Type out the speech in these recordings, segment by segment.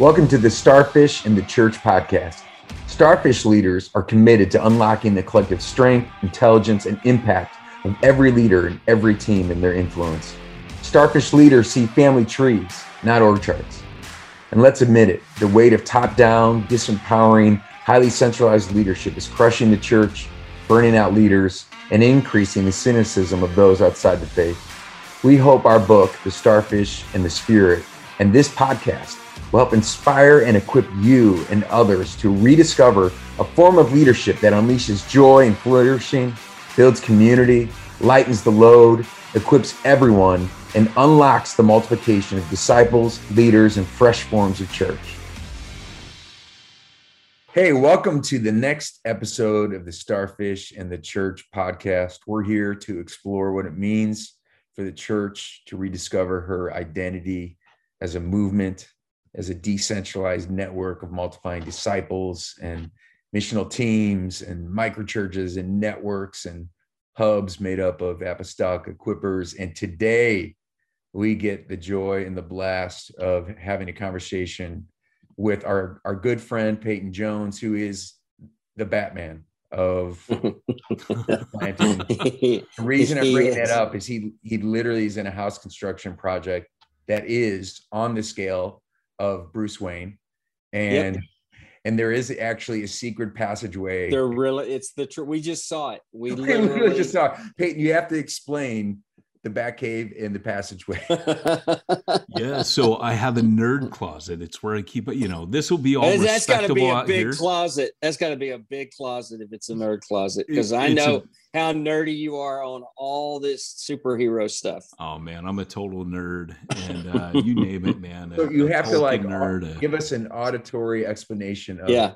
Welcome to the Starfish and the Church podcast. Starfish leaders are committed to unlocking the collective strength, intelligence, and impact of every leader and every team in their influence. Starfish leaders see family trees, not org charts. And let's admit it, the weight of top down, disempowering, highly centralized leadership is crushing the church, burning out leaders, and increasing the cynicism of those outside the faith. We hope our book, The Starfish and the Spirit, and this podcast will help inspire and equip you and others to rediscover a form of leadership that unleashes joy and flourishing, builds community, lightens the load, equips everyone, and unlocks the multiplication of disciples, leaders, and fresh forms of church. Hey, welcome to the next episode of the Starfish and the Church podcast. We're here to explore what it means for the church to rediscover her identity as a movement, as a decentralized network of multiplying disciples and missional teams and microchurches and networks and hubs made up of apostolic equippers. And today we get the joy and the blast of having a conversation with our our good friend Peyton Jones, who is the Batman of planting. the reason I bring that up is he he literally is in a house construction project that is on the scale of Bruce Wayne, and yep. and there is actually a secret passageway. There really, it's the tr- we just saw it. We literally, literally just saw it. Peyton. You have to explain the back cave and the passageway. yeah, so I have a nerd closet. It's where I keep it. You know, this will be all that's, that's got to be a big here. closet. That's got to be a big closet if it's a nerd closet because I know a, how nerdy you are on all this superhero stuff. Oh man, I'm a total nerd, and uh, you name it, man. So a, you have to like nerd, give us an auditory explanation. Of, yeah.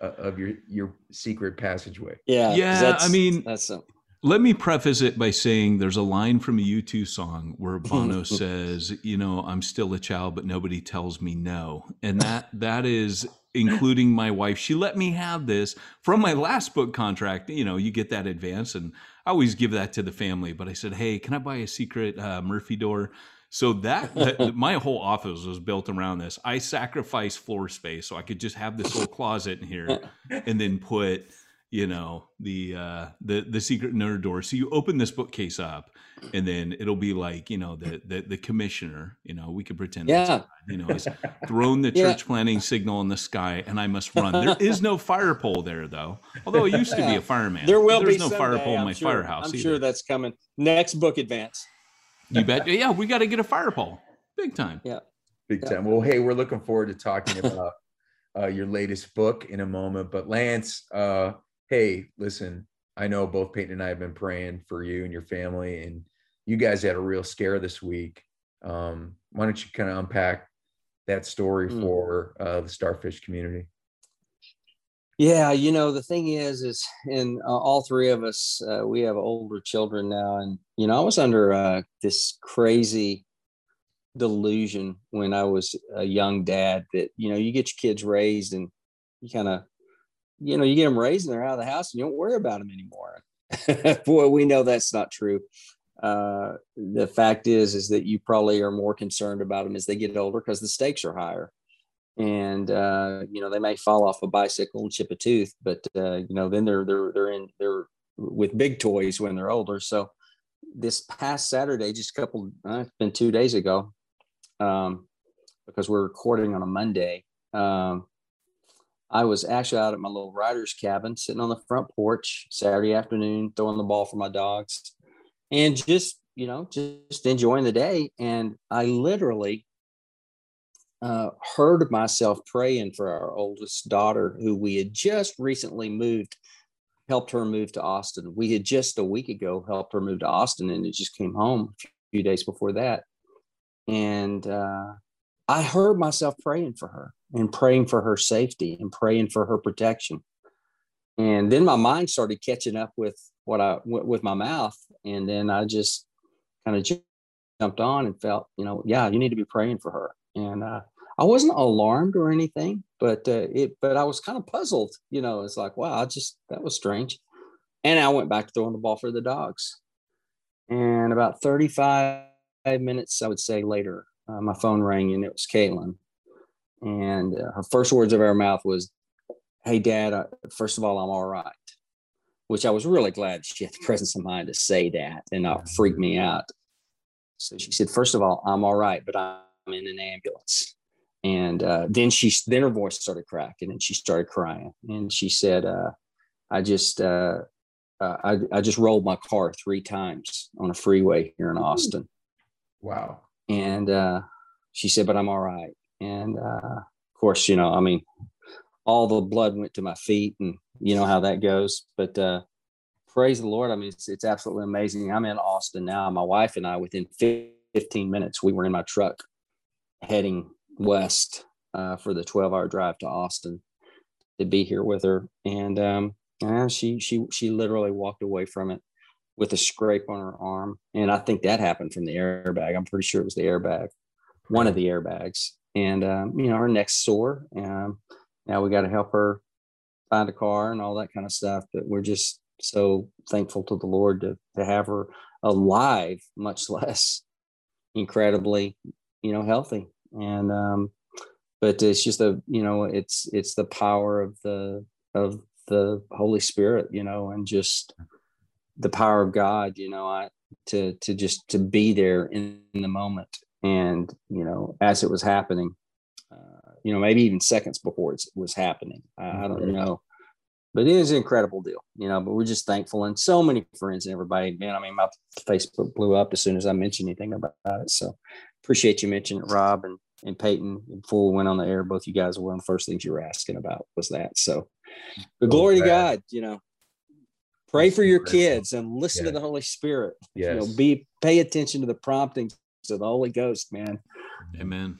Uh, of your your secret passageway. Yeah. Yeah. I mean, that's something let me preface it by saying there's a line from a U2 song where Bono says, "You know, I'm still a child, but nobody tells me no," and that that is including my wife. She let me have this from my last book contract. You know, you get that advance, and I always give that to the family. But I said, "Hey, can I buy a secret uh, Murphy door?" So that, that my whole office was built around this. I sacrificed floor space so I could just have this little closet in here, and then put you know the uh the the secret nerd door. So you open this bookcase up and then it'll be like you know the the, the commissioner you know we could pretend yeah. You know has thrown the church yeah. planning signal in the sky and i must run. There is no fire pole there though although it used to be a fireman. There will There's be no someday, fire pole in my sure, firehouse i'm either. sure that's coming. Next book advance. You bet. Yeah we got to get a fire pole. Big time. Yeah. Big yeah. time. Well hey we're looking forward to talking about uh, your latest book in a moment. But lance uh hey, listen, I know both Peyton and I have been praying for you and your family, and you guys had a real scare this week. Um, why don't you kind of unpack that story mm. for uh, the starfish community? Yeah, you know the thing is, is in uh, all three of us, uh, we have older children now, and you know I was under uh, this crazy delusion when I was a young dad that you know you get your kids raised and you kind of you know, you get them raised and they're out of the house and you don't worry about them anymore. Boy, we know that's not true. Uh, the fact is, is that you probably are more concerned about them as they get older because the stakes are higher. And uh, you know they may fall off a bicycle and chip a tooth, but uh, you know then they're they're they're in they're with big toys when they're older. So this past Saturday, just a couple, uh, it's been two days ago, um, because we're recording on a Monday. Um, I was actually out at my little writer's cabin, sitting on the front porch Saturday afternoon, throwing the ball for my dogs, and just you know just enjoying the day. And I literally uh, heard myself praying for our oldest daughter, who we had just recently moved, helped her move to Austin. We had just a week ago helped her move to Austin, and it just came home a few days before that. And uh, I heard myself praying for her and praying for her safety and praying for her protection. And then my mind started catching up with what I with my mouth, and then I just kind of jumped on and felt, you know, yeah, you need to be praying for her. And uh, I wasn't alarmed or anything, but uh, it, but I was kind of puzzled. You know, it's like, wow, I just that was strange. And I went back to throwing the ball for the dogs. And about 35 minutes, I would say later, uh, my phone rang and it was Caitlin. And uh, her first words of her mouth was, "Hey, Dad. Uh, first of all, I'm all right," which I was really glad she had the presence of mind to say that and not freak me out. So she said, first of all, I'm all right, but I'm in an ambulance." And uh, then she, then her voice started cracking, and she started crying, and she said, uh, "I just." Uh, uh, I, I just rolled my car three times on a freeway here in Austin. Wow. And uh, she said, but I'm all right. And uh, of course, you know, I mean, all the blood went to my feet and you know how that goes. But uh, praise the Lord. I mean, it's, it's absolutely amazing. I'm in Austin now. My wife and I, within 15 minutes, we were in my truck heading west uh, for the 12 hour drive to Austin to be here with her. And um, yeah, she she she literally walked away from it with a scrape on her arm, and I think that happened from the airbag. I'm pretty sure it was the airbag, one of the airbags. And um, you know, her neck's sore. Um, now we got to help her find a car and all that kind of stuff. But we're just so thankful to the Lord to to have her alive, much less incredibly, you know, healthy. And um, but it's just a you know, it's it's the power of the of the Holy Spirit, you know, and just the power of God, you know, I to to just to be there in, in the moment, and you know, as it was happening, uh, you know, maybe even seconds before it was happening. I, I don't know, but it is an incredible deal, you know. But we're just thankful, and so many friends and everybody. Man, I mean, my Facebook blew up as soon as I mentioned anything about it. So appreciate you mentioning it, Rob and and Peyton. Before we went on the air, both you guys were one of the first things you were asking about was that. So but glory to God, you know. Pray for your kids and listen to the Holy Spirit. Yes. You know, be pay attention to the promptings of the Holy Ghost, man. Amen.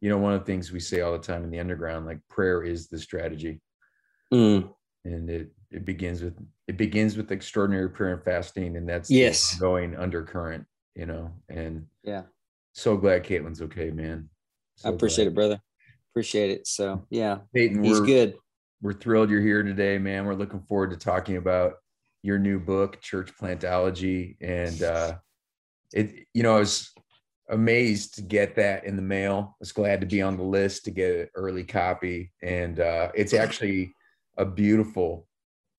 You know, one of the things we say all the time in the underground, like prayer is the strategy. Mm. And it it begins with it begins with extraordinary prayer and fasting, and that's yes going undercurrent, you know. And yeah, so glad Caitlin's okay, man. So I appreciate glad. it, brother. Appreciate it. So yeah, Peyton, he's good we're thrilled you're here today, man. We're looking forward to talking about your new book, Church Plantology. And uh, it, you know, I was amazed to get that in the mail. I was glad to be on the list to get an early copy. And uh, it's actually a beautiful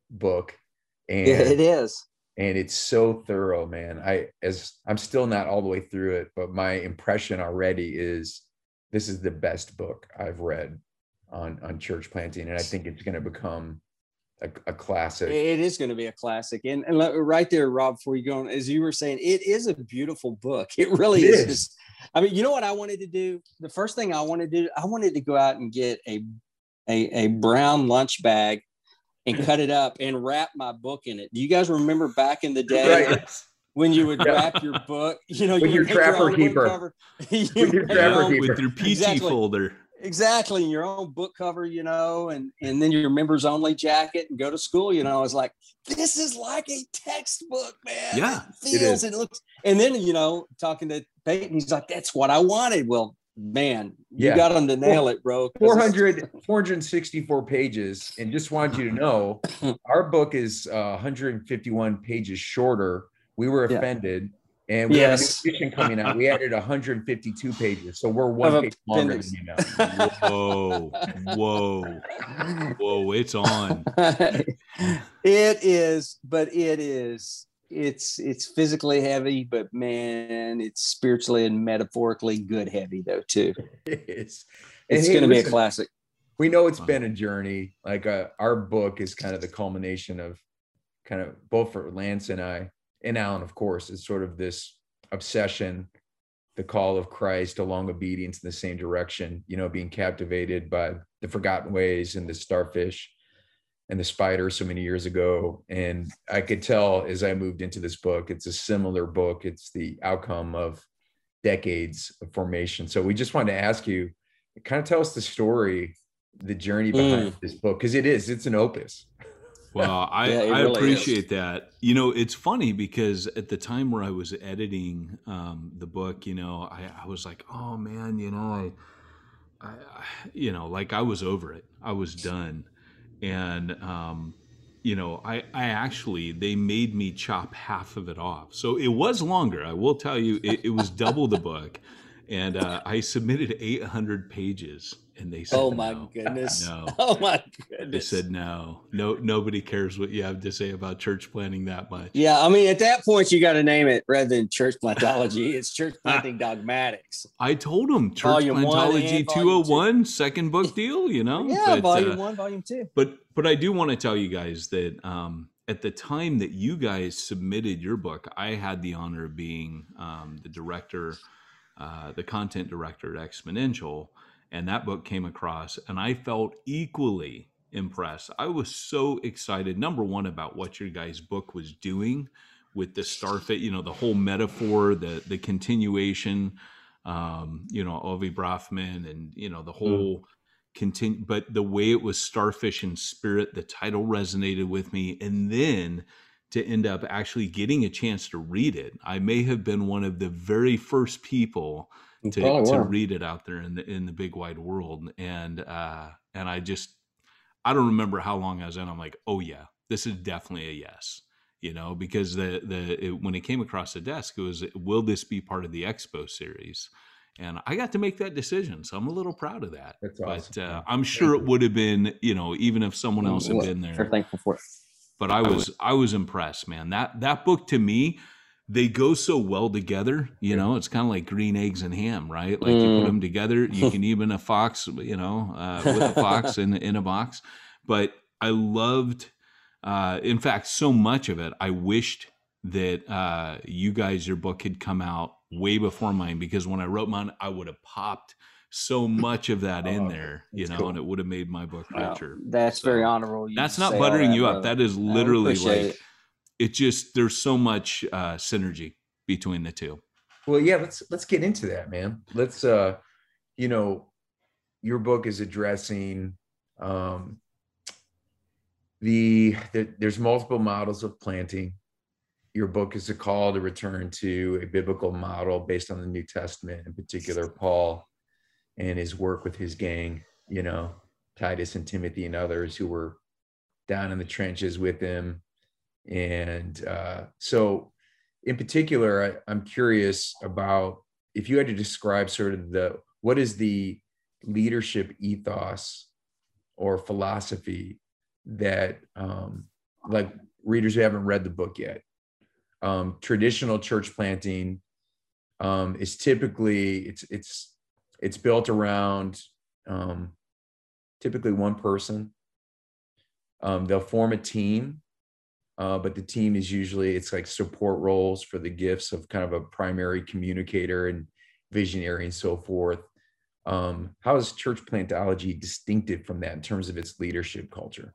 book. And yeah, it is. And it's so thorough, man. I as I'm still not all the way through it, but my impression already is this is the best book I've read on on church planting, and I think it's going to become a, a, classic. It is going to be a classic, and, and right there, Rob. Before you go on, as you were saying, it is a beautiful book. It really it is. is. I mean, you know what I wanted to do? The first thing I wanted to do, I wanted to go out and get a a, a brown lunch bag and cut it up and wrap my book in it. Do you guys remember back in the day? Right when you would wrap your book, you know, with you your trapper your keeper, you with your trapper keeper, with your Pee-Chee exactly. folder exactly your own book cover you know and and then your members only jacket and go to school you know it's like this is like a textbook man. Yeah it feels it, it looks and then you know talking to peyton he's like that's what i wanted. Well man you got him to nail it bro 400 464 pages and just wanted you to know our book is uh, 151 pages shorter. We were offended yeah and we yes. have a new edition coming out. We added 152 pages, so we're one page longer than you know. Whoa, whoa, whoa! It's on. it is, but it is. It's it's physically heavy, but man, it's spiritually and metaphorically good heavy though too. It is. It's hey, going to be a classic. We know it's been a journey. Like uh, our book is kind of the culmination of kind of both for Lance and I and Alan, of course, is sort of this obsession, the call of Christ, a long obedience in the same direction, you know, being captivated by the forgotten ways and the starfish and the spider so many years ago. And I could tell as I moved into this book, it's a similar book. It's the outcome of decades of formation. So we just wanted to ask you, kind of tell us the story, the journey behind mm. this book, because it is, it's an opus. Well, I, yeah, I really appreciate is. that. You know, it's funny because at the time where I was editing um, the book, you know, I, I, was like, oh man, you know, I, I, you know, like I was over it. I was done. And, um, you know, I, I actually, they made me chop half of it off. So it was longer. I will tell you, it, it was double the book. and uh, I submitted 800 pages, and they said, "Oh my no, goodness! no." Oh my goodness!" They said no, no, nobody cares what you have to say about church planning that much. Yeah, I mean, at that point, you got to name it rather than church plantology. it's church planting dogmatics. I told them church Volume plantology and volume 201 second book deal, you know. Yeah, But, volume uh, one, volume two. but but I do want to tell you guys that um, at the time that you guys submitted your book, I had the honor of being um, the director, uh, the content director at Exponential, and that book came across, and I felt equally impressed. I was so excited. Number one about what your guys' book was doing with the starfit, you know, the whole metaphor, the the continuation, um, you know, Ori Brafman, and you know the whole continue but the way it was starfish in spirit the title resonated with me and then to end up actually getting a chance to read it. I may have been one of the very first people You to, to read it out there in the in the big wide world. And uh and i just i don't remember how long i was in. I'm like oh yeah this is definitely a yes you know because the the it, when it came across the desk it was will this be part of the expo series? And i got to make that decision so i'm a little proud of that. That's but uh, i'm sure it would have been you know even if someone else had been there. thankful for it. But i was i was impressed man. That that book to me they go so well together you know it's kind of like green eggs and ham right? Like you Mm. put them together you can even a fox you know uh, with a fox in, in a box. But i loved uh, in fact so much of it i wished that uh, you guys your book had come out way before mine because when i wrote mine i would have popped so much of that in Oh, there you know cool. and it would have made my book Wow, richer that's So, very honorable. you that's not buttering that, you up that is literally like it. it just there's so much uh synergy between the two Well, yeah, let's let's get into that, man. Let's uh you know, your book is addressing um the, the there's multiple models of planting. Your book is a call to return to a biblical model based on the New Testament, in particular Paul and his work with his gang, you know, Titus and Timothy and others who were down in the trenches with him. And uh, so in particular, I, I'm curious about if you had to describe sort of the what is the leadership ethos or philosophy that um, like readers who haven't read the book yet um, traditional church planting um, is typically it's it's it's built around um, typically one person. Um, they'll form a team uh, but the team is usually it's like support roles for the gifts of kind of a primary communicator and visionary and so forth. Um, how is church plantology distinctive from that in terms of its leadership culture?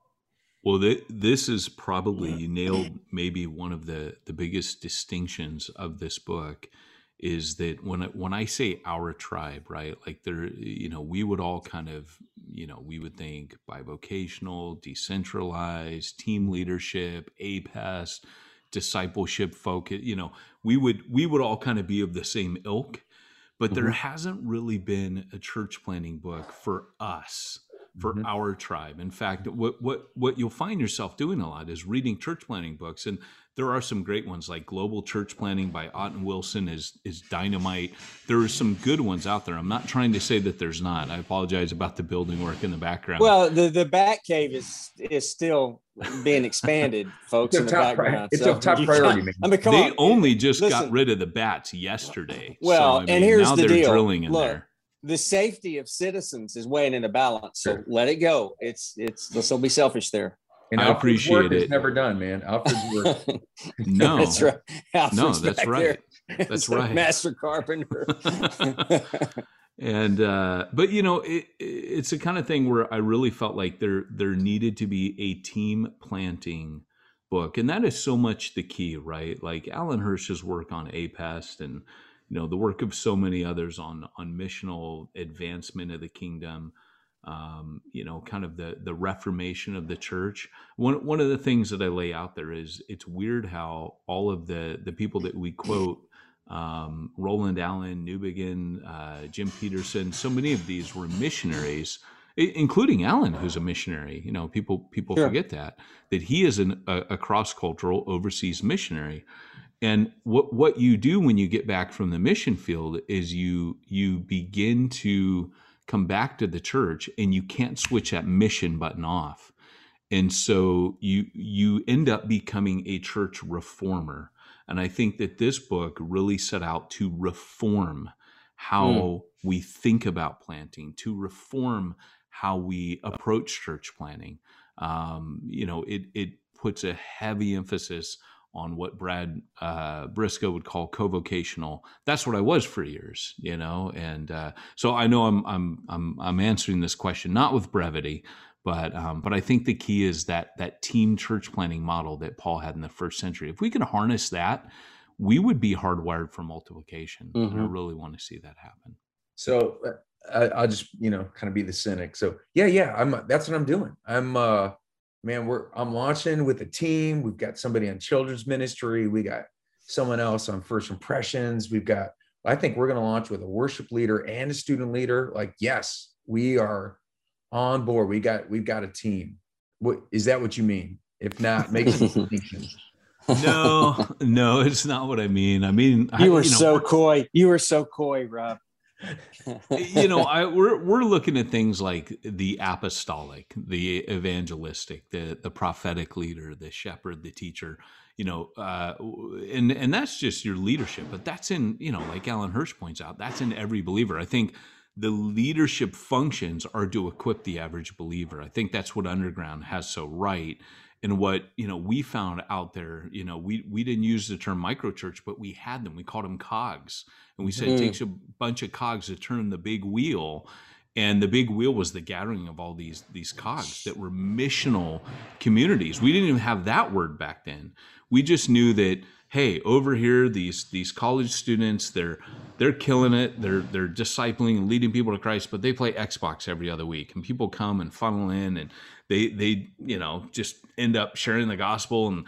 Well th- this is probably you nailed maybe one of the the biggest distinctions of this book is that when I, when I say our tribe, right? Like there, you know, we would all kind of, you know, we would think bivocational, decentralized, team leadership, APEST, discipleship focus. You know, we would we would all kind of be of the same ilk, but there Mhm. hasn't really been a church planning book for us for Mhm. our tribe. In fact, what what what you'll find yourself doing a lot is reading church planning books, and there are some great ones like Global Church Planting by Ott and Wilson is is dynamite. There are some good ones out there. I'm not trying to say that there's not. I apologize about the building work in the background. Well, the the bat cave is is still being expanded, folks, It's a in the top pri- background. it's a So top priority, can't- man. I mean, come they on. only just got rid of the bats yesterday. So, Well, I and here's now the they're deal. drilling in Look, there. the safety of citizens is weighing in a balance. So Sure. let it go. It's it's let's don't be selfish there. And I Alfred's work appreciate is it. never done man alfred's work No, that's right. no, that's right. there. That's right. Master carpenter. and uh but you know it, it's the kind of thing where i really felt like there there needed to be a team planting book and that is so much the key right like alan hirsch's work on apest and you know the work of so many others on on missional advancement of the kingdom um, you know, kind of the the reformation of the church. One one of the things that I lay out there is it's weird how all of the the people that we quote, um, Roland Allen, Newbigin, uh, Jim Petersen, so many of these were missionaries, including Allen, who's a missionary. You know, people people Sure. forget that that he is an, a, a cross cultural overseas missionary. And what what you do when you get back from the mission field is you you begin to come back to the church and you can't switch that mission button off. And so you you end up becoming a church reformer. And I think that this book really set out to reform how mm. we think about planting, to reform how we approach church planting. Um, you know, it it puts a heavy emphasis on what Brad uh, Brisco would call co-vocational. That's what I was for years, you know. And uh, so I know I'm I'm I'm I'm answering this question not with brevity, but um, but I think the key is that that team church planning model that Paul had in the first century. If we can harness that, we would be hardwired for multiplication. Mm-hmm. And I really want to see that happen. So uh, I, will just you know kind of be the cynic. So yeah, yeah, I'm that's what I'm doing. I'm uh man, we're I'm launching with a team. We've got somebody on children's ministry. We got someone else on first impressions. We've got, I think we're going to launch with a worship leader and a student leader. Like, yes, we are on board. We got, we've got a team. What is that what you mean? If not, make some distinctions. no, no, it's not what I mean. I mean, you were you know, so coy. You were so coy, Rob you know, I, we're we're looking at things like the apostolic, the evangelistic, the the prophetic leader, the shepherd, the teacher. You know, uh, and and that's just your leadership. But that's in you know, like Alan Hirsch points out, that's in every believer. I think the leadership functions are to equip the average believer. I think that's what Underground has so right and what you know we found out there you know we we didn't use the term microchurch but we had them. We called them cogs. And we said mm. it takes a bunch of cogs to turn the big wheel. And the big wheel was the gathering of all these these cogs that were missional communities. We didn't even have that word back then. We just knew that hey over here these these college students they're they're killing it. They're they're discipling and leading people to christ but they play xbox every other week. And people come and funnel in and they they you know just end up sharing the gospel and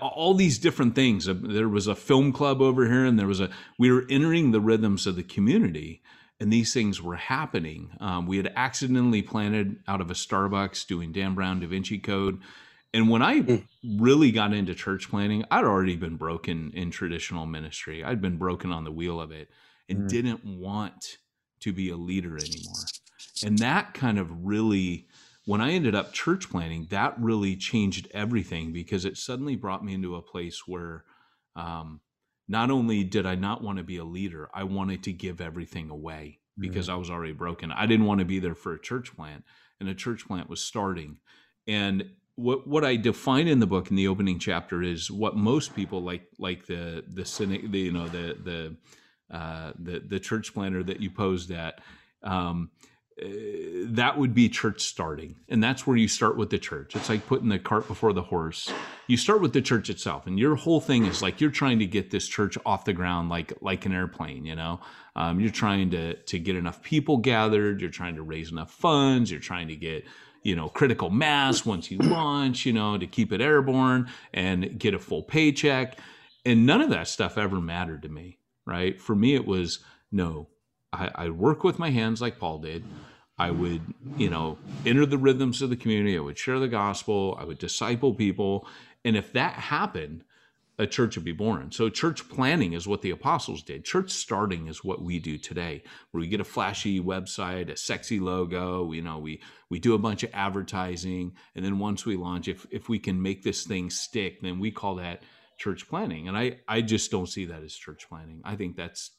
all these different things. Uh, there was a film club over here and there was a we were entering the rhythms of the community and these things were happening. Um, we had accidentally planted out of a starbucks doing dan brown da vinci code. And when i mm. really got into church planting i'd already been broken in traditional ministry. I'd been broken on the wheel of it and mm. didn't want to be a leader anymore. And that kind of really when I ended up church planting, that really changed everything because it suddenly brought me into a place where um, not only did I not want to be a leader, I wanted to give everything away because mm-hmm. I was already broken. I didn't want to be there for a church plant, and a church plant was starting. And what what I define in the book in the opening chapter is what most people like like the the cynic, the, you know the the uh, the the church planner that you posed at. Um, uh, that would be church starting. And that's where you start with the church. It's like putting the cart before the horse. You start with the church itself and your whole thing is like you're trying to get this church off the ground like like an airplane you know? Um, you're trying to to get enough people gathered. You're trying to raise enough funds. You're trying to get you know critical mass once you launch you know to keep it airborne and get a full paycheck. And none of that stuff ever mattered to me right? For me it was no I, I work with my hands like Paul did. I would, you know, enter the rhythms of the community. I would share the gospel. I would disciple people. And if that happened, a church would be born. So church planning is what the apostles did. Church starting is what we do today, where we get a flashy website, a sexy logo, you know, we we do a bunch of advertising, and then once we launch, if if we can make this thing stick, then we call that church planning. And I I just don't see that as church planning. I think that's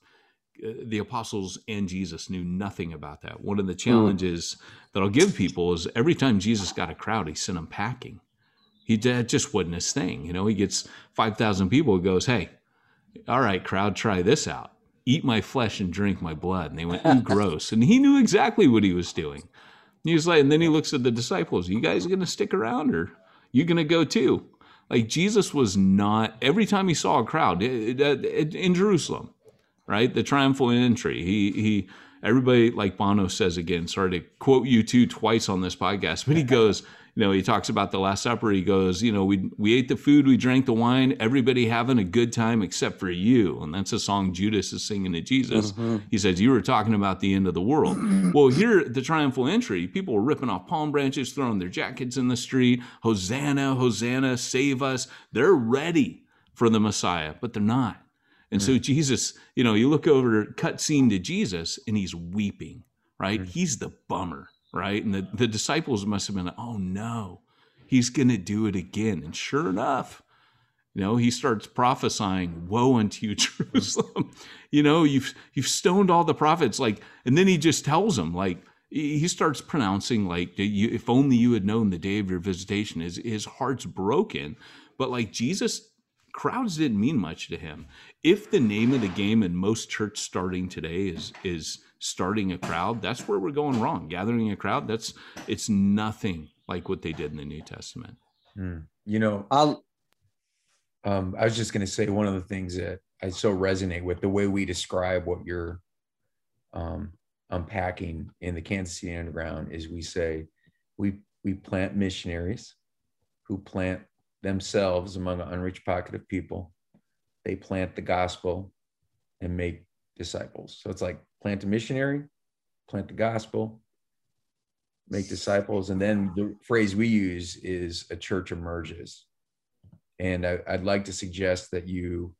the apostles and Jesus knew nothing about that. One of the hmm. challenges mm. that I'll give people is every time Jesus got a crowd, he sent them packing. He that just wasn't his thing. You know, he gets 5,000 people, he goes, Hey, all right, crowd, try this out. Eat my flesh and drink my blood. And they went, Ooh, gross. And he knew exactly what he was doing. He was like, and then he looks at the disciples, You guys going to stick around or you going to go too? Like Jesus was not, every time he saw a crowd in Jerusalem, right? The triumphal entry. He he everybody like Bono says again, sorry to quote U2 twice on this podcast, but he goes, you know, he talks about the Last Supper. He goes, you know, we we ate the food, we drank the wine, everybody having a good time except for you. And that's a song Judas is singing to Jesus. Mm-hmm. He says, You were talking about the end of the world. well, here at the triumphal entry, people were ripping off palm branches, throwing their jackets in the street. Hosanna, Hosanna, save us. They're ready for the Messiah, but they're not. And mm-hmm. so Jesus, you know, you look over, cut scene to Jesus, and he's weeping, right? Mm-hmm. He's the bummer, right? And the, the disciples must have been like, oh no, he's going to do it again. And sure enough, you know, he starts prophesying, "Woe unto you, Jerusalem!" you know, you've you've stoned all the prophets. Like, and then he just tells them, like, he starts pronouncing, like, "If only you had known the day of your visitation." His his heart's broken, but like Jesus, crowds didn't mean much to him. If the name of the game in most church starting today is is starting a crowd, that's where we're going wrong. Gathering a crowd, that's it's nothing like what they did in the New Testament. Mm. You know, I'll um, I was just going to say one of the things that I so resonate with the way we describe what you're um, unpacking in the Kansas City Underground is we say we we plant missionaries who plant themselves among an unreached pocket of people. They plant the gospel and make disciples. So it's like plant a missionary, plant the gospel, make disciples, and then the phrase we use is a church emerges. And I, would like to suggest that you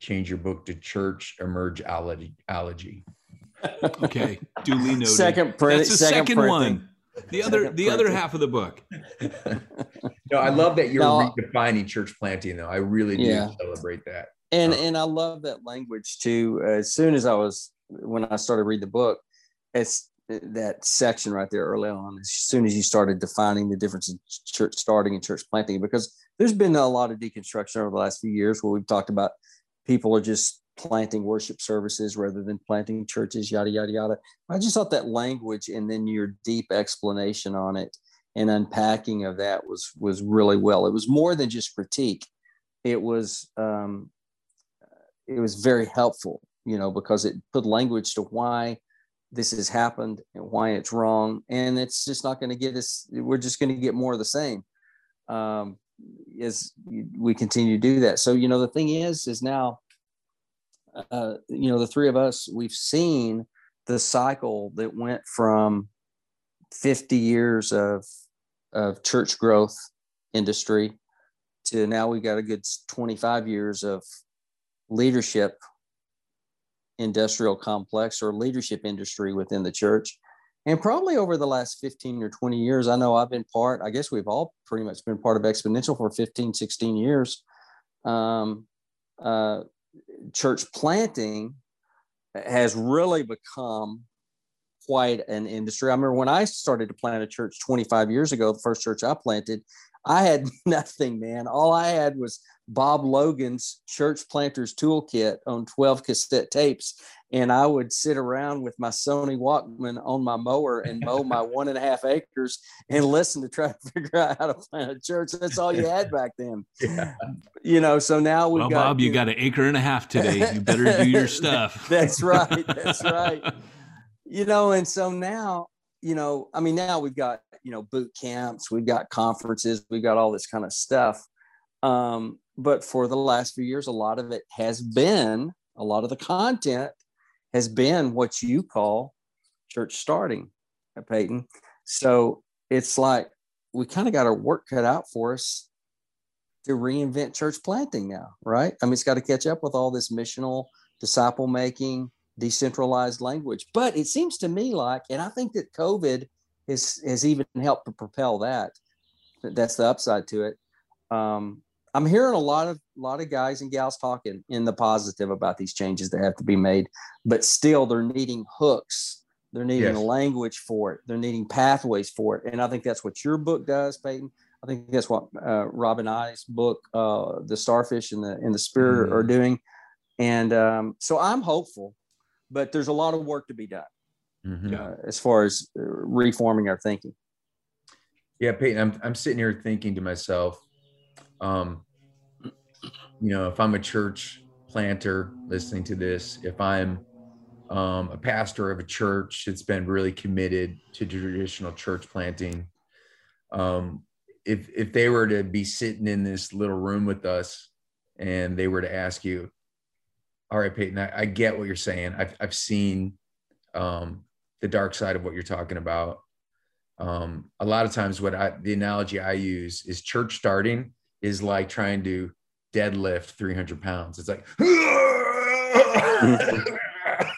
change your book to Church Emergeology. okay, duly noted. Second print. That's the second, second one. The other, the other half of the book. no, I love that you're no, redefining church planting, though. I really do yeah. celebrate that. And um, and I love that language too. As soon as I was when I started reading the book, it's that section right there early on. As soon as you started defining the difference in church starting and church planting, because there's been a lot of deconstruction over the last few years where we've talked about people are just planting worship services rather than planting churches, yada, yada, yada. I just thought that language and then your deep explanation on it and unpacking of that was was really well. It was more than just critique. It was um, it was very helpful, you know, because it put language to why this has happened and why it's wrong, and it's just not going to get us. We're just going to get more of the same. Um, as we continue to do that. So, you know, the thing is, is now, uh, you know, the three of us, we've seen the cycle that went from 50 years of, of church growth industry to now we've got a good 25 years of leadership industrial complex or leadership industry within the church and probably over the last 15 or 20 years, I know I've been part, I guess we've all pretty much been part of Exponential for 15, 16 years. Um, uh, church planting has really become quite an industry. I remember when I started to plant a church 25 years ago, the first church I planted, I had nothing, man. All I had was Bob Logan's Church Planters Toolkit on 12 cassette tapes. And I would sit around with my Sony Walkman on my mower and mow my one and a half acres and listen to try to figure out how to plant a church. That's all you had back then. Yeah. You know, so now we've well, got. Bob, you, got an acre and a half today. You better do your stuff. that's right. That's right. You know, and so now, you know, I mean, now we've got, you know, boot camps, we've got conferences, we've got all this kind of stuff. Um, but for the last few years, a lot of it has been, a lot of the content has been what you call church starting at Peyton. So it's like we kind of got our work cut out for us to reinvent church planting now, right? I mean, it's got to catch up with all this missional disciple making, decentralized language. But it seems to me like, and I think that COVID has has even helped to propel that. That's the upside to it. Um, I'm hearing a lot of a lot of guys and gals talking in the positive about these changes that have to be made, but still they're needing hooks. They're needing yes. language for it. They're needing pathways for it. And I think that's what your book does, Peyton. I think that's what uh, Rob and I's book, uh, The Starfish and the in the Spirit, mm. are doing. And um, so I'm hopeful, but there's a lot of work to be done mm-hmm. uh, as far as uh, reforming our thinking. Yeah, Peyton, I'm I'm sitting here thinking to myself um, you know, if I'm a church planter listening to this, if I'm um, a pastor of a church that's been really committed to traditional church planting, um, if if they were to be sitting in this little room with us and they were to ask you, all right, Peyton, I, I get what you're saying. I've I've seen um, the dark side of what you're talking about. Um, a lot of times, what I the analogy I use is church starting is like trying to deadlift 300 pounds. It's like,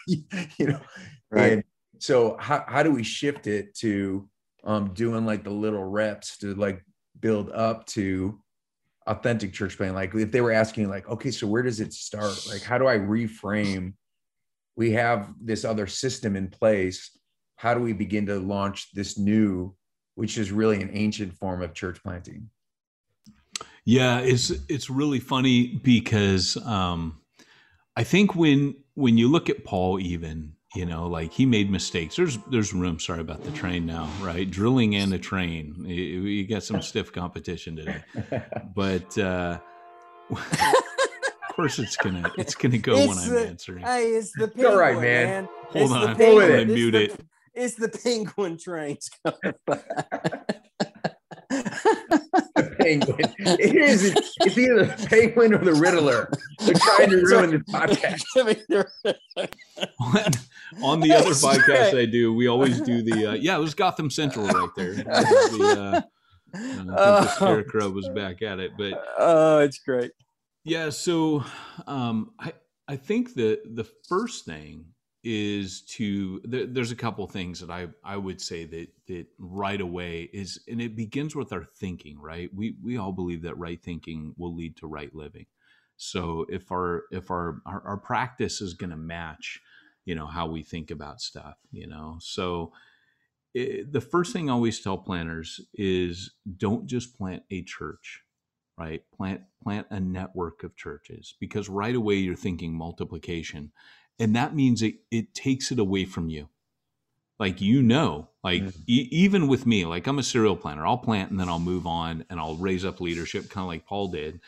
you know, right. And so how, how do we shift it to um, doing like the little reps to like build up to authentic church planting? Like if they were asking like, okay, so where does it start? Like, how do I reframe? We have this other system in place. How do we begin to launch this new, which is really an ancient form of church planting? Yeah, it's it's really funny because um, I think when when you look at Paul, even you know, like he made mistakes. There's there's room. Sorry about the train now, right? Drilling and a train. You, you got some stiff competition today, but uh, of course it's gonna it's gonna go it's when the, I'm answering. Hey, it's the penguin, all right, man. man. Hold it's on, I'm gonna mute it's it. The, it's the penguin trains coming penguin. It is. It's either the penguin or the Riddler. They're trying to ruin this podcast. on, the other podcast I do, we always do the. Uh, yeah, it was Gotham Central right there. The, uh, uh, the Scarecrow was back at it, but oh, it's great. Yeah, so um, I I think the the first thing is to there, there's a couple things that I I would say that that right away is and it begins with our thinking right? We we all believe that right thinking will lead to right living. So if our if our our, our practice is going to match you know how we think about stuff you know? So it, eh, the first thing I always tell planners is don't just plant a church right? Plant plant a network of churches because right away you're thinking multiplication and that means it, it takes it away from you. Like you know like mm-hmm. e- even with me like i'm a serial planner. I'll plant and then i'll move on and i'll raise up leadership kind of like paul did.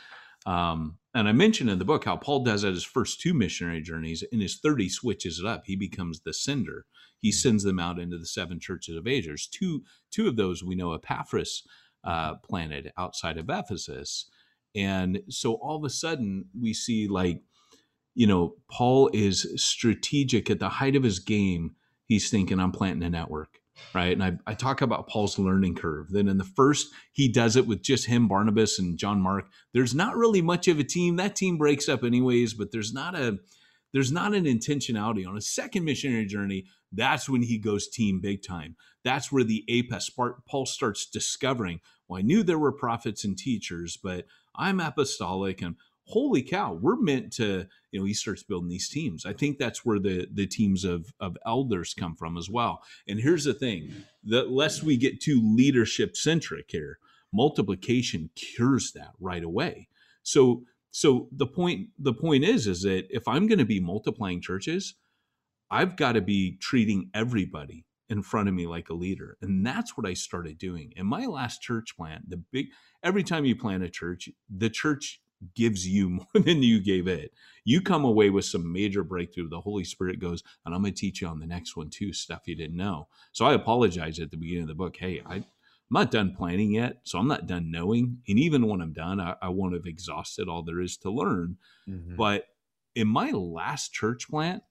Um, and i mentioned in the book how paul does at his first two missionary journeys in his 30 switches it up. He becomes the sender. He mm-hmm. sends them out into the seven churches of asia There's two two of those we know epaphras uh, planted outside of ephesus. And so all of a sudden we see like you know, Paul is strategic at the height of his game. He's thinking, I'm planting a network, right? And I, I talk about Paul's learning curve. Then in the first, he does it with just him, Barnabas, and John Mark. There's not really much of a team. That team breaks up anyways, but there's not a there's not an intentionality on a second missionary journey. That's when he goes team big time. That's where the APEST Paul starts discovering. Well, I knew there were prophets and teachers, but I'm apostolic and holy cow, we're meant to, you know, he starts building these teams. I think that's where the the teams of of elders come from as well. And here's the thing, the less we get too leadership centric here, multiplication cures that right away. So so the point the point is is that if I'm going to be multiplying churches, I've got to be treating everybody in front of me like a leader. And that's what I started doing. In my last church plant, the big every time you plant a church, the church gives you more than you gave it. You come away with some major breakthrough. The Holy Spirit goes, and I'm going to teach you on the next one too, stuff you didn't know. So I apologize at the beginning of the book. Hey, I, am not done planning yet, so I'm not done knowing. And even when I'm done, I, I won't have exhausted all there is to learn. Mm-hmm. But in my last church plant,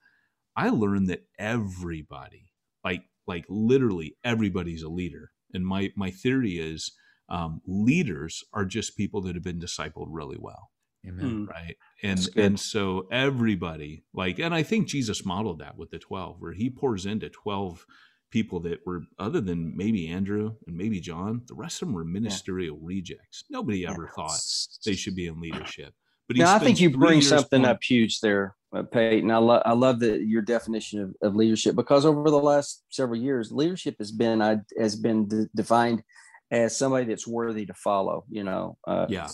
I learned that everybody, like like literally everybody's a leader. And my my theory is um, leaders are just people that have been discipled really well. Amen. Hmm. Right. And and so everybody like and I think Jesus modeled that with the 12 where he pours into 12 people that were other than maybe Andrew and maybe John, the rest of them were ministerial yeah. rejects. Nobody ever yeah. thought they should be in leadership. But now, I think you bring something up huge there, uh, Peyton. I love I love that your definition of, of leadership because over the last several years, leadership has been uh, has been de- defined as somebody that's worthy to follow. You know, uh, yeah.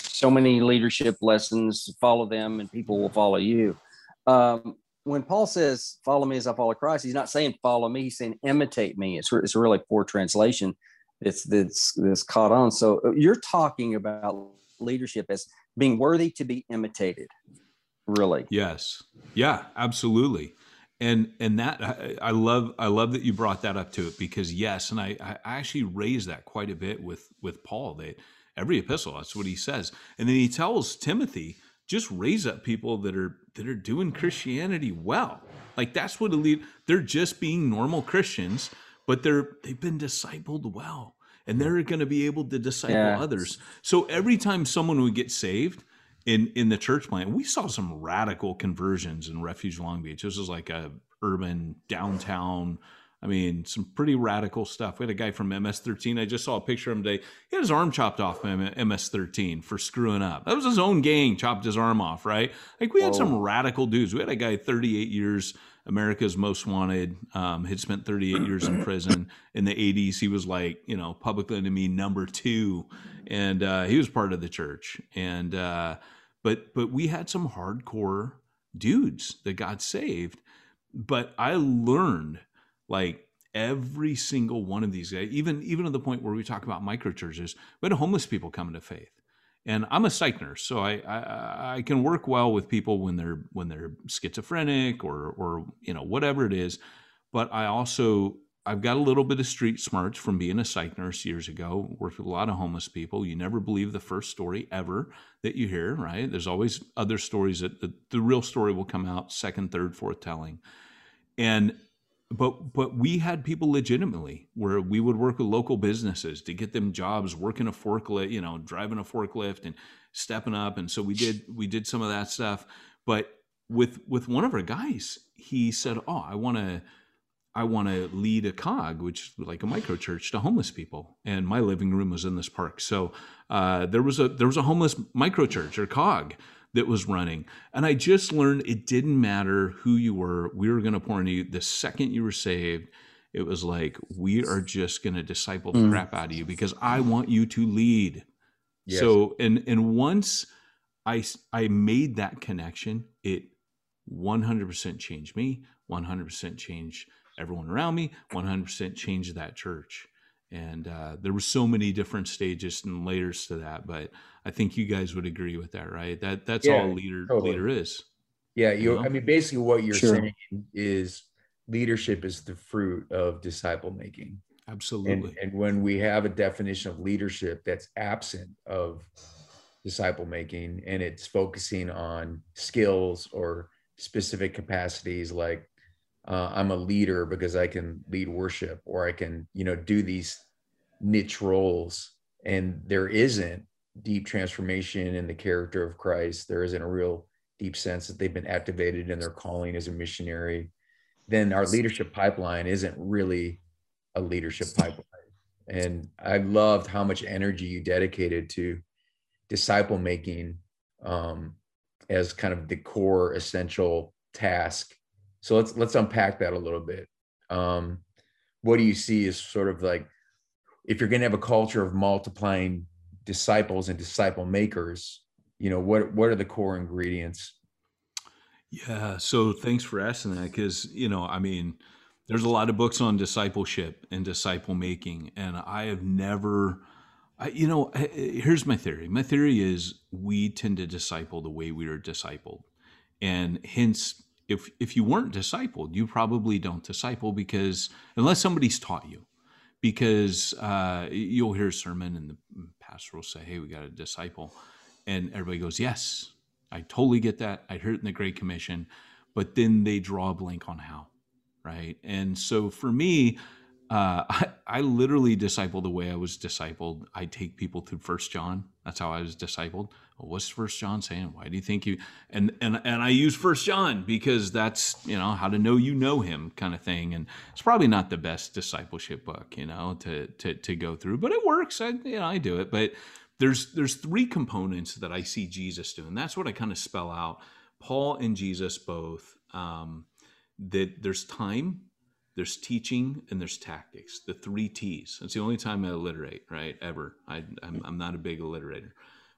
So many leadership lessons. Follow them, and people will follow you. Um, when Paul says "Follow me as I follow Christ," he's not saying "Follow me." He's saying "Imitate me." It's it's a really poor translation. It's that's that's caught on. So uh, you're talking about leadership as being worthy to be imitated. Really? Yes. Yeah. Absolutely and and that I, I, love I love that you brought that up to it because yes, and I I actually raised that quite a bit with with Paul that every epistle that's what he says, and then he tells Timothy just raise up people that are that are doing Christianity well, like that's what elite they're just being normal Christians, but they're they've been discipled well, and they're going to be able to disciple yeah. others. So every time someone would get saved in in the church plant, we saw some radical conversions in Refuge Long Beach. This was like a urban downtown. I mean, some pretty radical stuff. We had a guy from MS-13. I just saw a picture of him today. He had his arm chopped off by MS-13 for screwing up. That was his own gang chopped his arm off, right? Like we had Whoa. some radical dudes. We had a guy 38 years America's Most Wanted. Um, had spent 38 years in prison. In the 80s, he was like, you know, public enemy number two, and uh, he was part of the church. And uh, but but we had some hardcore dudes that got saved. But I learned like every single one of these guys, even even to the point where we talk about micro churches, we had homeless people coming to faith and I'm a psych nurse, so I, I, I can work well with people when they're when they're schizophrenic or or you know whatever it is. But I also I've got a little bit of street smarts from being a psych nurse years ago. Worked with a lot of homeless people. You never believe the first story ever that you hear, right? There's always other stories that the, the real story will come out second, third, fourth telling. And but but we had people legitimately where we would work with local businesses to get them jobs working a forklift you know driving a forklift and stepping up and so we did we did some of that stuff but with with one of our guys he said oh i want to i want to lead a cog which is like a micro church to homeless people and my living room was in this park so uh, there was a there was a homeless micro church or cog that was running. And I just learned it didn't matter who you were. We were going to pour into you. The second you were saved, it was like, we are just going to disciple the mm. crap out of you because I want you to lead. Yes. So, and, and once I, I made that connection, it 100% changed me, 100% changed everyone around me, 100% changed that church and uh, there were so many different stages and layers to that but i think you guys would agree with that right that that's yeah, all leader totally. leader is yeah you, know? i mean basically what you're sure. saying is leadership is the fruit of disciple making absolutely and, and when we have a definition of leadership that's absent of disciple making and it's focusing on skills or specific capacities like uh, I'm a leader because I can lead worship or I can, you know, do these niche roles. And there isn't deep transformation in the character of Christ. There isn't a real deep sense that they've been activated in their calling as a missionary. Then our leadership pipeline isn't really a leadership pipeline. And I loved how much energy you dedicated to disciple making um, as kind of the core essential task so let's let's unpack that a little bit. Um, what do you see as sort of like if you're going to have a culture of multiplying disciples and disciple makers? You know what what are the core ingredients? Yeah. So thanks for asking that because you know I mean there's a lot of books on discipleship and disciple making, and I have never. I, you know, here's my theory. My theory is we tend to disciple the way we are discipled, and hence if if you weren't discipled, you probably don't disciple because unless somebody's taught you, because uh, you'll hear a sermon and the pastor will say, "Hey, we got a disciple," and everybody goes, "Yes, I totally get that. I heard it in the Great Commission," but then they draw a blank on how, right? And so for me, uh, I, I literally disciple the way I was discipled. I take people through First John. That's how I was discipled. Well, what's First John saying? Why do you think you? And and and I use First John because that's you know how to know you know him kind of thing. And it's probably not the best discipleship book, you know, to to to go through, but it works. I you know I do it. But there's there's three components that I see Jesus doing. That's what I kind of spell out. Paul and Jesus both. Um, that there's time there's teaching and there's tactics the three t's. It's the only time i alliterate right ever. I, I'm, I'm not a big alliterator.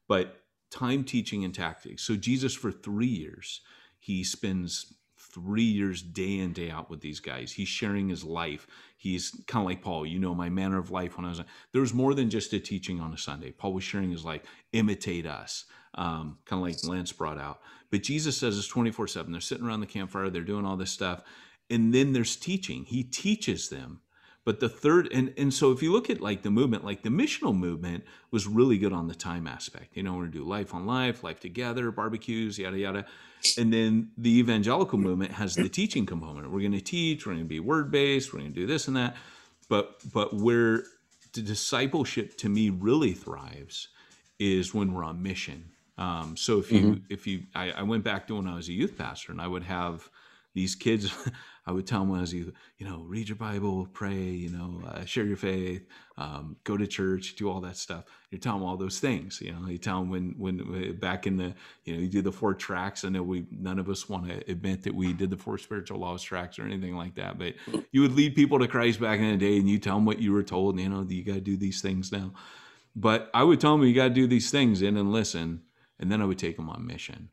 But time teaching and tactics. So jesus for three years he spends three years day in day out with these guys. He's sharing his life. He's kind of like paul you know my manner of life when i was there was more than just a teaching on a sunday. Paul was sharing his life. Imitate us. Um, kind of like lance brought out. But jesus says it's 24 7 they're sitting around the campfire. They're doing all this stuff and then there's teaching. He teaches them. But the third and and so if you look at like the movement like the missional movement was really good on the time aspect. You know we're gonna do life on life life together barbecues yada yada. And then the evangelical movement has the teaching component. We're gonna teach we're gonna be word based we're gonna do this and that. But but where the discipleship to me really thrives is when we're on mission. Um, so if you mm-hmm. if you I, I went back to when I was a youth pastor and I would have these kids I would tell them I was you know read your Bible, pray, you know, uh, share your faith, um, go to church, do all that stuff. You tell them all those things. You know, you tell them when when back in the you know you do the four tracks. I know we none of us want to admit that we did the four spiritual laws tracks or anything like that, but you would lead people to Christ back in the day, and you tell them what you were told. You know, you got to do these things now. But I would tell them you got to do these things in and listen and then I would take them on mission,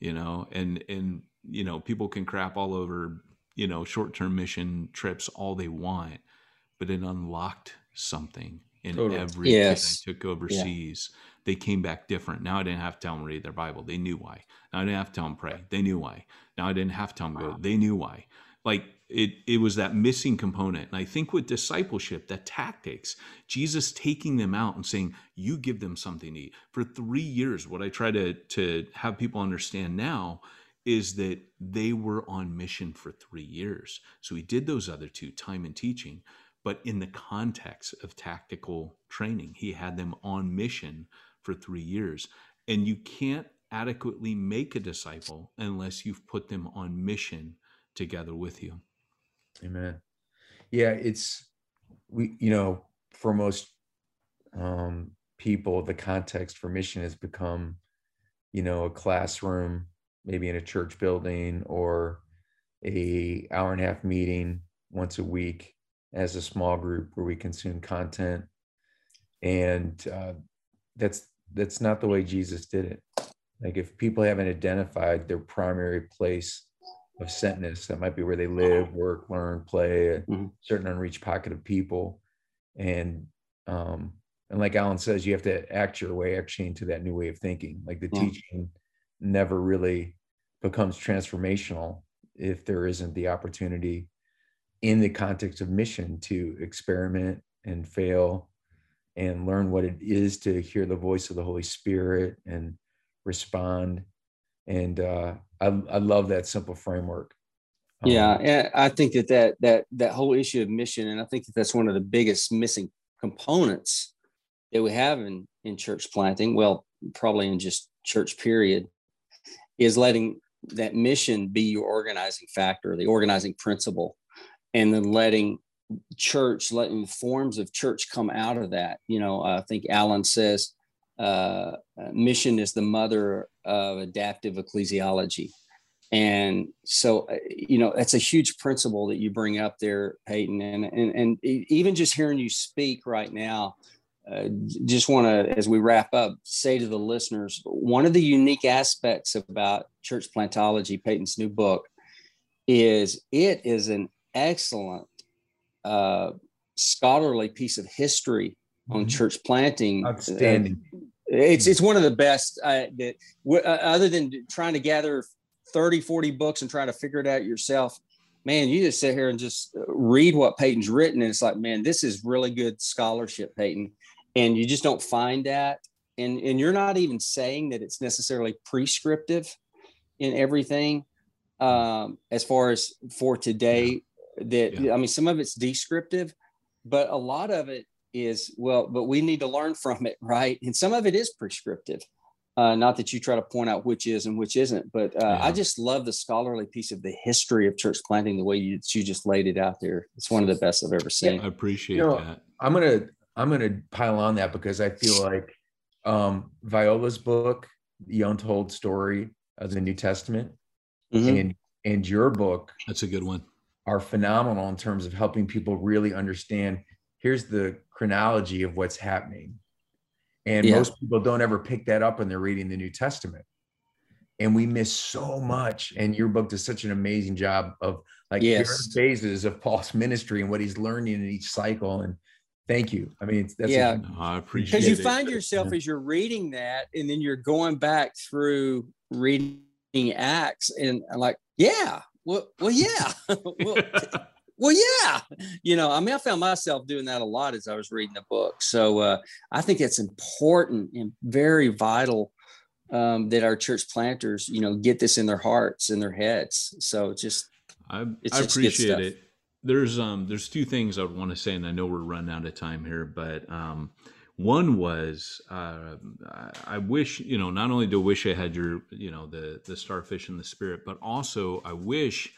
you know, and and you know people can crap all over you know short term mission trips all they want, but it unlocked something in totally. every yes. I took overseas. Yeah. They came back different. Now I didn't have to tell them read their Bible. They knew why. Now I didn't have to tell them pray. They knew why. Now I didn't have to tell them go. They knew why. Like it it was that missing component and i think with discipleship that tactics jesus taking them out and saying you give them something to eat for three years what i try to to have people understand now is that they were on mission for three years. So he did those other two time and teaching but in the context of tactical training he had them on mission for three years. And you can't adequately make a disciple unless you've put them on mission together with you. Amen. Yeah, it's we, you know, for most um, people, the context for mission has become, you know, a classroom, maybe in a church building, or a hour and a half meeting once a week as a small group where we consume content, and uh, that's that's not the way Jesus did it. Like if people haven't identified their primary place of sentness. That might be where they live, work, learn, play, a mm-hmm. certain unreached pocket of people. And um, and like Alan says, you have to act your way actually into that new way of thinking. Like the mm-hmm. teaching never really becomes transformational if there isn't the opportunity in the context of mission to experiment and fail and learn what it is to hear the voice of the Holy Spirit and respond and uh, I, I love that simple framework. Um, yeah, I think that, that that that whole issue of mission, and I think that that's one of the biggest missing components that we have in in church planting. Well, probably in just church period, is letting that mission be your organizing factor, the organizing principle, and then letting church, letting forms of church come out of that. You know, I think Alan says uh, mission is the mother of adaptive ecclesiology. And so, uh, you know, that's a huge principle that you bring up there, Peyton. And, and, and even just hearing you speak right now, uh, just want to, as we wrap up, say to the listeners one of the unique aspects about church plantology, Peyton's new book, is it is an excellent uh, scholarly piece of history on mm-hmm. church planting. Outstanding. It's it's one of the best uh, that uh, other than trying to gather 30, 40 books and trying to figure it out yourself. Man, you just sit here and just uh, read what Peyton's written, and it's like, man, this is really good scholarship, Peyton. And you just don't find that. And and you're not even saying that it's necessarily prescriptive in everything. Um, as far as for today, that yeah. I mean, some of it's descriptive, but a lot of it is well but we need to learn from it right and some of it is prescriptive uh, not that you try to point out which is and which isn't but uh, yeah. i just love the scholarly piece of the history of church planting the way you, you just laid it out there it's one of the best i've ever seen i appreciate you know, that i'm gonna i'm gonna pile on that because i feel like um, viola's book the untold story of the new testament mm-hmm. and and your book that's a good one are phenomenal in terms of helping people really understand here's the chronology of what's happening. And yeah. most people don't ever pick that up when they're reading the New Testament. And we miss so much. And your book does such an amazing job of like yes. phases of Paul's ministry and what he's learning in each cycle. And thank you. I mean, that's yeah, a, no, I appreciate it. because you find yourself as you're reading that, and then you're going back through reading Acts, and like, yeah, well, well, yeah, well, well, yeah, you know, I mean, I found myself doing that a lot as I was reading the book. So uh, I think it's important and very vital um, that our church planters, you know, get this in their hearts and their heads. So just, I, I appreciate it. There's um there's two things I would want to say, and I know we're running out of time here, but um, One was uh, I wish you know not only do I wish I had your you know the the starfish and the spirit, but also I wish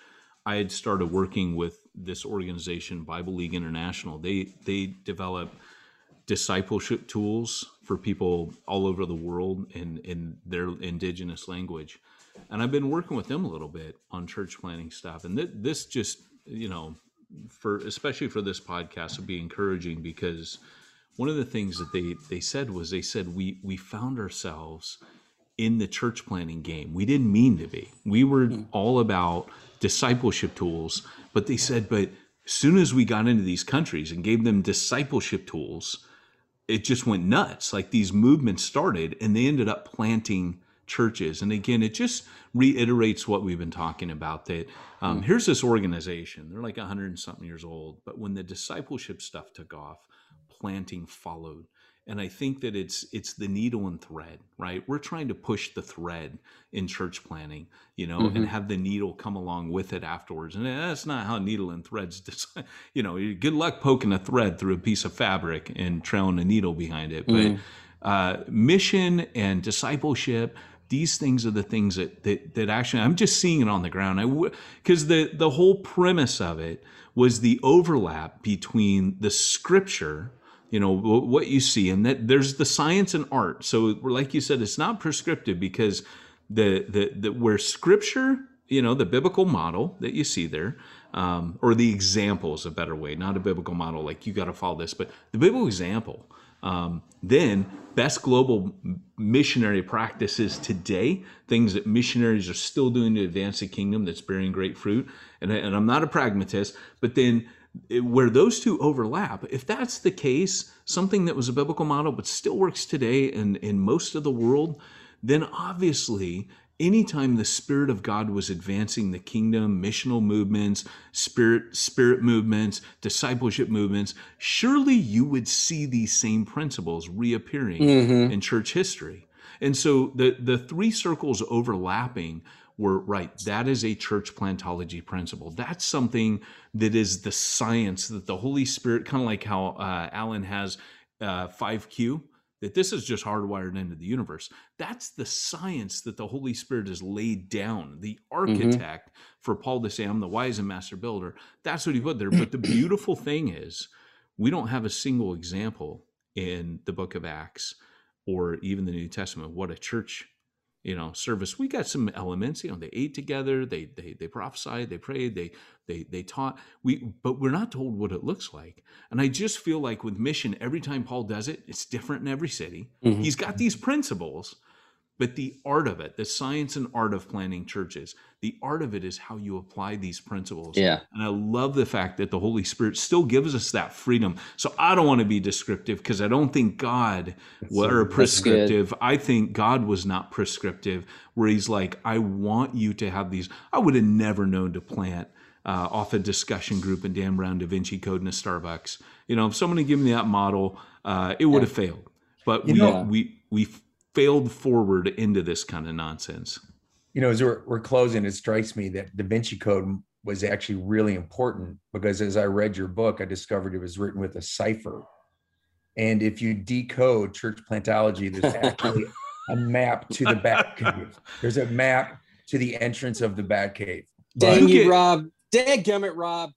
I had started working with this organization Bible League International. They they develop discipleship tools for people all over the world in in their indigenous language, and I've been working with them a little bit on church planting stuff. And th- this just you know for especially for this podcast would be encouraging because one of the things that they they said was they said we we found ourselves in the church planting game. We didn't mean to be. We were mm. all about discipleship tools, but they said but as soon as we got into these countries and gave them discipleship tools, it just went nuts. Like these movements started and they ended up planting churches. And again, it just reiterates what we've been talking about that um, mm. here's this organization, they're like 100 and something years old, but when the discipleship stuff took off, planting followed and i think that it's it's the needle and thread right we're trying to push the thread in church planting you know mm-hmm. and have the needle come along with it afterwards and that's not how needle and threads you know good luck poking a thread through a piece of fabric and trailing a needle behind it mm-hmm. but uh, mission and discipleship these things are the things that that, that actually i'm just seeing it on the ground. I because the the whole premise of it was the overlap between the scripture you know what you see and that there's the science and art. So like you said it's not prescriptive because the the, the where scripture you know the biblical model that you see there um, or the example is a better way not a biblical model like you got to follow this but the biblical example um, then best global missionary practices today things that missionaries are still doing to advance the kingdom that's bearing great fruit. And, and i'm not a pragmatist but then where those two overlap, if that's the case, something that was a biblical model but still works today in, in most of the world, then obviously anytime the spirit of god was advancing the kingdom missional movements spirit spirit movements discipleship movements surely you would see these same principles reappearing mm-hmm. in church history and so the the three circles overlapping were right. That is a church plantology principle. That's something that is the science that the Holy Spirit, kind of like how uh, Alan has uh, 5Q, that this is just hardwired into the universe. That's the science that the Holy Spirit has laid down, the mm-hmm. architect mm-hmm. for Paul to say, I'm the wise and master builder. That's what he put there. But the beautiful thing is, we don't have a single example in the book of Acts or even the New Testament what a church you know service. We got some elements you know they ate together they they they prophesied they prayed they they they taught. We but we're not told what it looks like. And i just feel like with mission every time paul does it it's different in every city. Mm-hmm. he's got these principles but the art of it, the science and art of planting churches, the art of it is how you apply these principles. Yeah. And I love the fact that the Holy Spirit still gives us that freedom. So I don't want to be descriptive because I don't think God were prescriptive. I think God was not prescriptive, where He's like, I want you to have these. I would have never known to plant. Uh, off a discussion group in Dan Brown Da Vinci Code in a Starbucks. You know, if someone had given me that model, uh, it would have yeah. failed. But you we, know, we we failed forward into this kind of nonsense. You know, as we're, we're closing, it strikes me that Da Vinci Code was actually really important because as I read your book, I discovered it was written with a cipher. And if you decode church plantology, there's actually a map to the bat cave. There's a map to the entrance of the bat cave. Dang you, Rob. Dang it, Rob.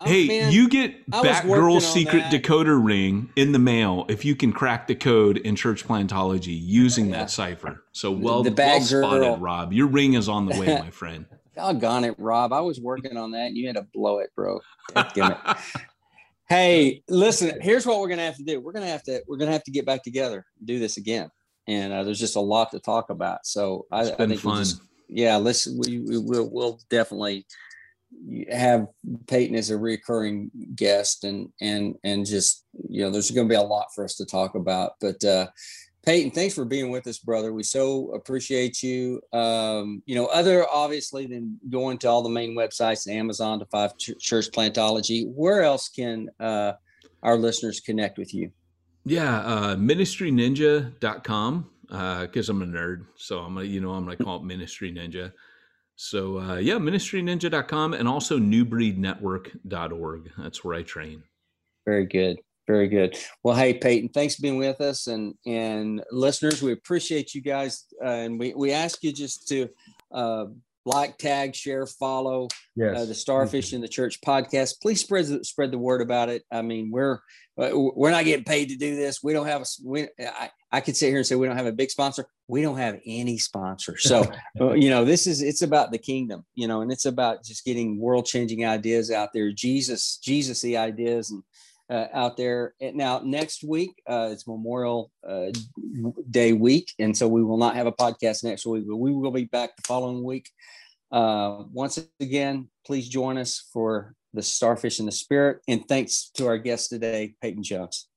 Oh, hey, man, you get Batgirl's secret decoder ring in the mail if you can crack the code in church plantology using yeah. that cipher. So well, the well spotted, girl. Rob. Your ring is on the way, my friend. Doggone it, Rob. I was working on that and you had to blow it, bro. hey, listen, here's what we're gonna have to do. We're gonna have to we're gonna have to get back together, do this again. And uh, there's just a lot to talk about. So I, I think fun. We'll just, yeah, let's we, we will we'll definitely have Peyton as a recurring guest and and and just you know there's going to be a lot for us to talk about but uh Peyton thanks for being with us brother. We so appreciate you. Um you know other obviously than going to all the main websites and Amazon to five church plantology where else can uh our listeners connect with you? Yeah uh ministryninja.com uh because I'm a nerd. So I'm gonna you know I'm gonna call it ministry ninja so uh, yeah, ministryninja.com and also newbreednetwork.org. That's where I train. Very good. Very good. Well, hey Peyton, thanks for being with us, and and listeners, we appreciate you guys, uh, and we we ask you just to uh, like, tag, share, follow uh, yes. uh, the Starfish in the Church podcast. Please spread spread the word about it. I mean, we're we're not getting paid to do this. We don't have a we. I, I could sit here and say we don't have a big sponsor. We don't have any sponsors. So uh, you know, this is it's about the kingdom, you know, and it's about just getting world changing ideas out there. Jesus, Jesus, the ideas and uh, out there. And Now, next week, uh, it's Memorial uh, Day week. And so we will not have a podcast next week, but we will be back the following week. Uh, once again, please join us for the Starfish and the Spirit. And thanks to our guest today, Peyton Jones.